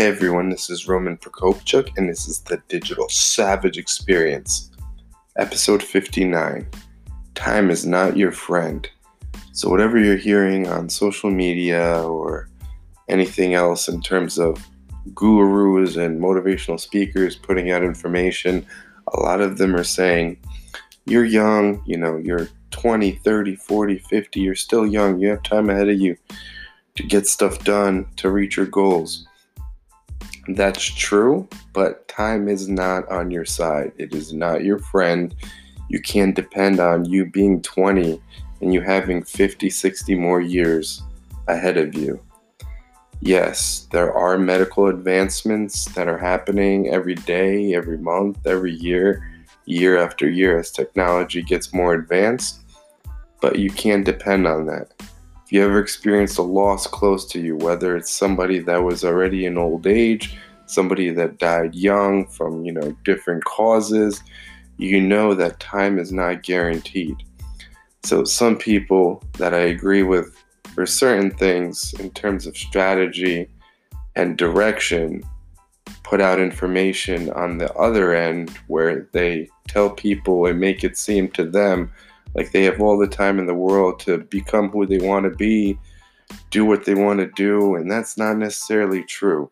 Hey everyone, this is Roman Prokopchuk, and this is the Digital Savage Experience, episode 59. Time is not your friend. So, whatever you're hearing on social media or anything else in terms of gurus and motivational speakers putting out information, a lot of them are saying, You're young, you know, you're 20, 30, 40, 50, you're still young, you have time ahead of you to get stuff done, to reach your goals that's true, but time is not on your side. It is not your friend. You can't depend on you being 20 and you having 50, 60 more years ahead of you. Yes, there are medical advancements that are happening every day, every month, every year, year after year as technology gets more advanced, but you can't depend on that. You ever experienced a loss close to you, whether it's somebody that was already in old age, somebody that died young from, you know, different causes, you know that time is not guaranteed. So some people that I agree with for certain things in terms of strategy and direction put out information on the other end where they tell people and make it seem to them like they have all the time in the world to become who they want to be, do what they want to do, and that's not necessarily true.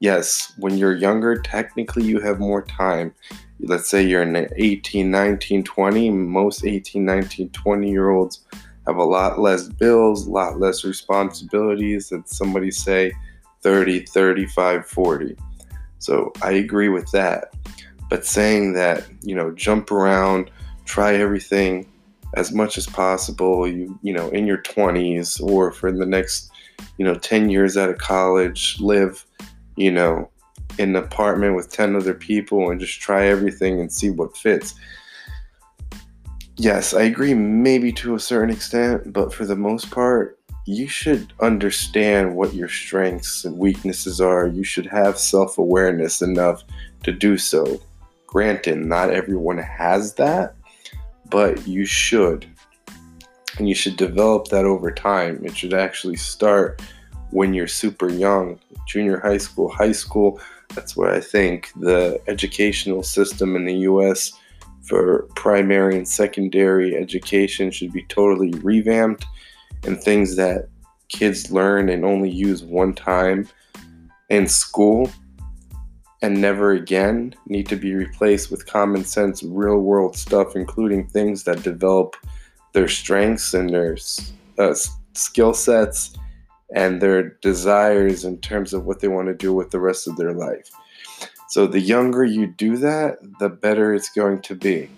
Yes, when you're younger, technically you have more time. Let's say you're in 18, 19, 20. Most 18, 19, 20 year olds have a lot less bills, a lot less responsibilities than somebody, say, 30, 35, 40. So I agree with that. But saying that, you know, jump around, try everything as much as possible, you you know, in your 20s or for the next, you know, 10 years out of college, live, you know, in an apartment with 10 other people and just try everything and see what fits. Yes, I agree maybe to a certain extent, but for the most part, you should understand what your strengths and weaknesses are. You should have self awareness enough to do so. Granted, not everyone has that, but you should. And you should develop that over time. It should actually start when you're super young, junior high school, high school. That's where I think the educational system in the US for primary and secondary education should be totally revamped and things that kids learn and only use one time in school and never again need to be replaced with common sense, real world stuff, including things that develop their strengths and their uh, skill sets and their desires in terms of what they want to do with the rest of their life. So, the younger you do that, the better it's going to be.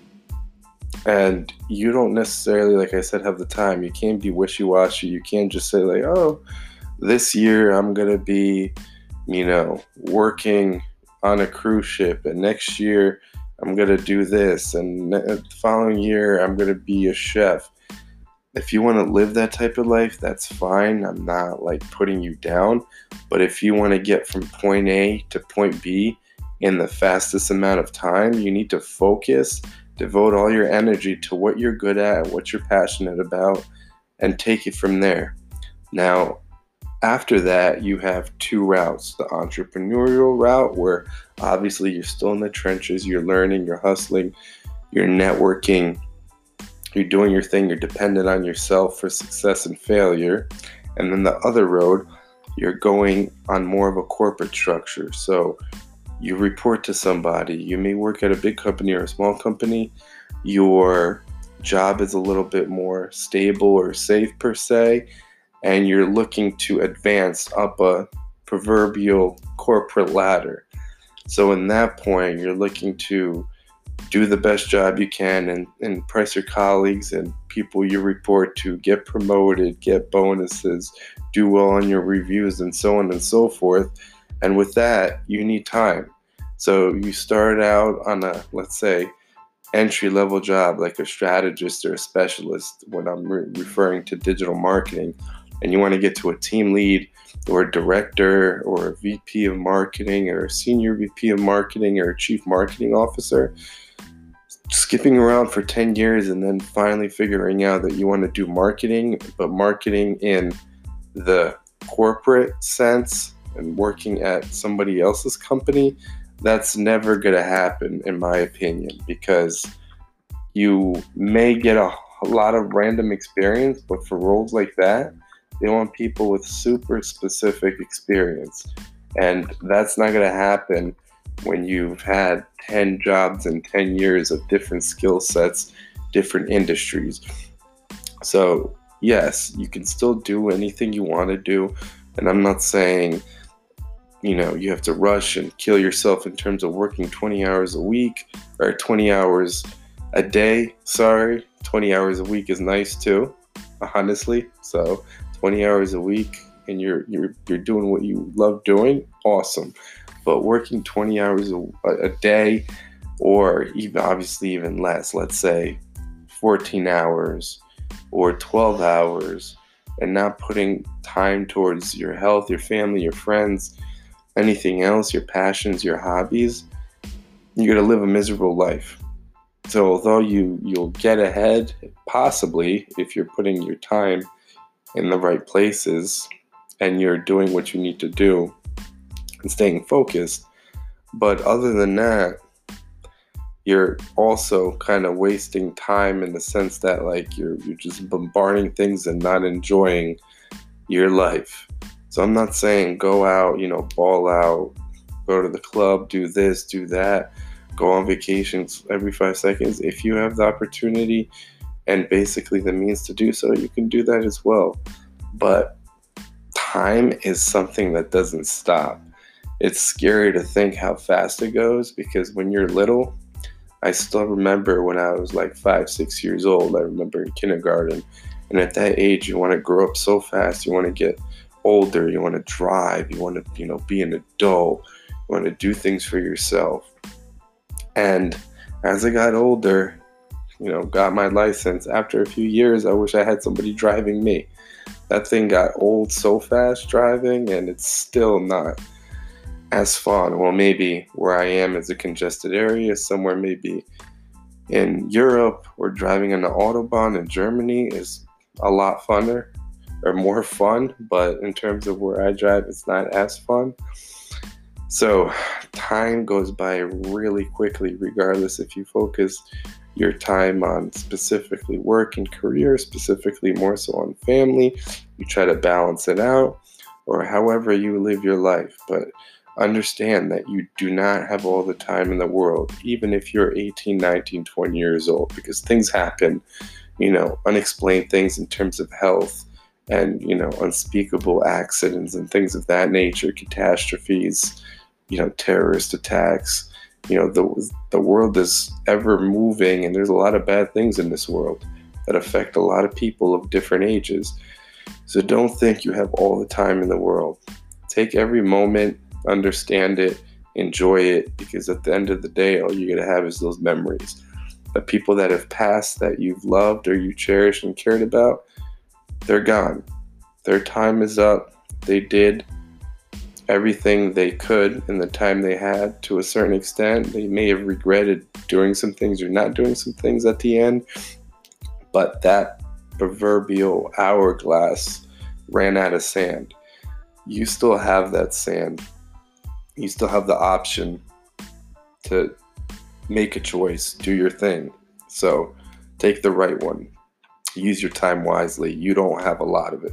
And you don't necessarily, like I said, have the time. You can't be wishy washy. You can't just say, like, oh, this year I'm going to be, you know, working on a cruise ship, and next year I'm to do this, and uh, the following year I'm to be a chef. If you want to live that type of life, that's fine. I'm not like putting you down. But if you want to get from point A to point B in the fastest amount of time, you need to focus, devote all your energy to what you're good at, what you're passionate about, and take it from there. Now, after that, you have two routes the entrepreneurial route, where obviously you're still in the trenches, you're learning, you're hustling, you're networking, you're doing your thing, you're dependent on yourself for success and failure. And then the other road, you're going on more of a corporate structure. So you report to somebody. You may work at a big company or a small company. Your job is a little bit more stable or safe, per se, and you're looking to advance up a proverbial corporate ladder. So, in that point, you're looking to do the best job you can and, and impress your colleagues and people you report to, get promoted, get bonuses, do well on your reviews, and so on and so forth. And with that, you need time. So you start out on a, let's say, entry level job like a strategist or a specialist when I'm re- referring to digital marketing, and you want to get to a team lead or a director or a VP of marketing or a senior VP of marketing or a chief marketing officer, skipping around for 10 years and then finally figuring out that you want to do marketing, but marketing in the corporate sense and working at somebody else's company, that's never going to happen, in my opinion, because you may get a, a lot of random experience, but for roles like that, they want people with super specific experience. And that's not going to happen when you've had 10 jobs in 10 years of different skill sets, different industries. So, yes, you can still do anything you want to do. And I'm not saying, you know, you have to rush and kill yourself in terms of working 20 hours a week or 20 hours a day. Sorry, 20 hours a week is nice too, honestly. So, 20 hours a week and you're you're you're doing what you love doing, awesome but working 20 hours a, a day or even obviously even less, let's say 14 hours or 12 hours and not putting time towards your health, your family, your friends, anything else, your passions, your hobbies, you're to live a miserable life. So although you you'll get ahead possibly if you're putting your time in the right places and you're doing what you need to do, and staying focused. But other than that, you're also kind of wasting time in the sense that like you're you're just bombarding things and not enjoying your life. So I'm not saying go out, you know, ball out, go to the club, do this, do that, go on vacations every 5 seconds. If you have the opportunity and basically the means to do so, you can do that as well. But time is something that doesn't stop it's scary to think how fast it goes because when you're little, I still remember when I was like five, six years old. I remember in kindergarten. And at that age, you want to grow up so fast. You want to get older. You want to drive. You want to, you know, be an adult. You want to do things for yourself. And as I got older, you know, got my license, after a few years, I wish I had somebody driving me. That thing got old so fast driving, and it's still not as fun. Well, maybe where I am is a congested area, somewhere maybe in Europe or driving on the Autobahn in Germany is a lot funner or more fun, but in terms of where I drive, it's not as fun. So time goes by really quickly, regardless if you focus your time on specifically work and career, specifically more so on family, you try to balance it out, or however you live your life. But understand that you do not have all the time in the world, even if you're 18, 19, 20 years old, because things happen, you know, unexplained things in terms of health and, you know, unspeakable accidents and things of that nature, catastrophes, you know, terrorist attacks. You know, the, the world is ever moving, and there's a lot of bad things in this world that affect a lot of people of different ages. So don't think you have all the time in the world. Take every moment understand it, enjoy it, because at the end of the day, all you're going to have is those memories. The people that have passed that you've loved or you cherished and cared about, they're gone. Their time is up. They did everything they could in the time they had to a certain extent. They may have regretted doing some things or not doing some things at the end, but that proverbial hourglass ran out of sand. You still have that sand you still have the option to make a choice, do your thing. So take the right one. Use your time wisely. You don't have a lot of it.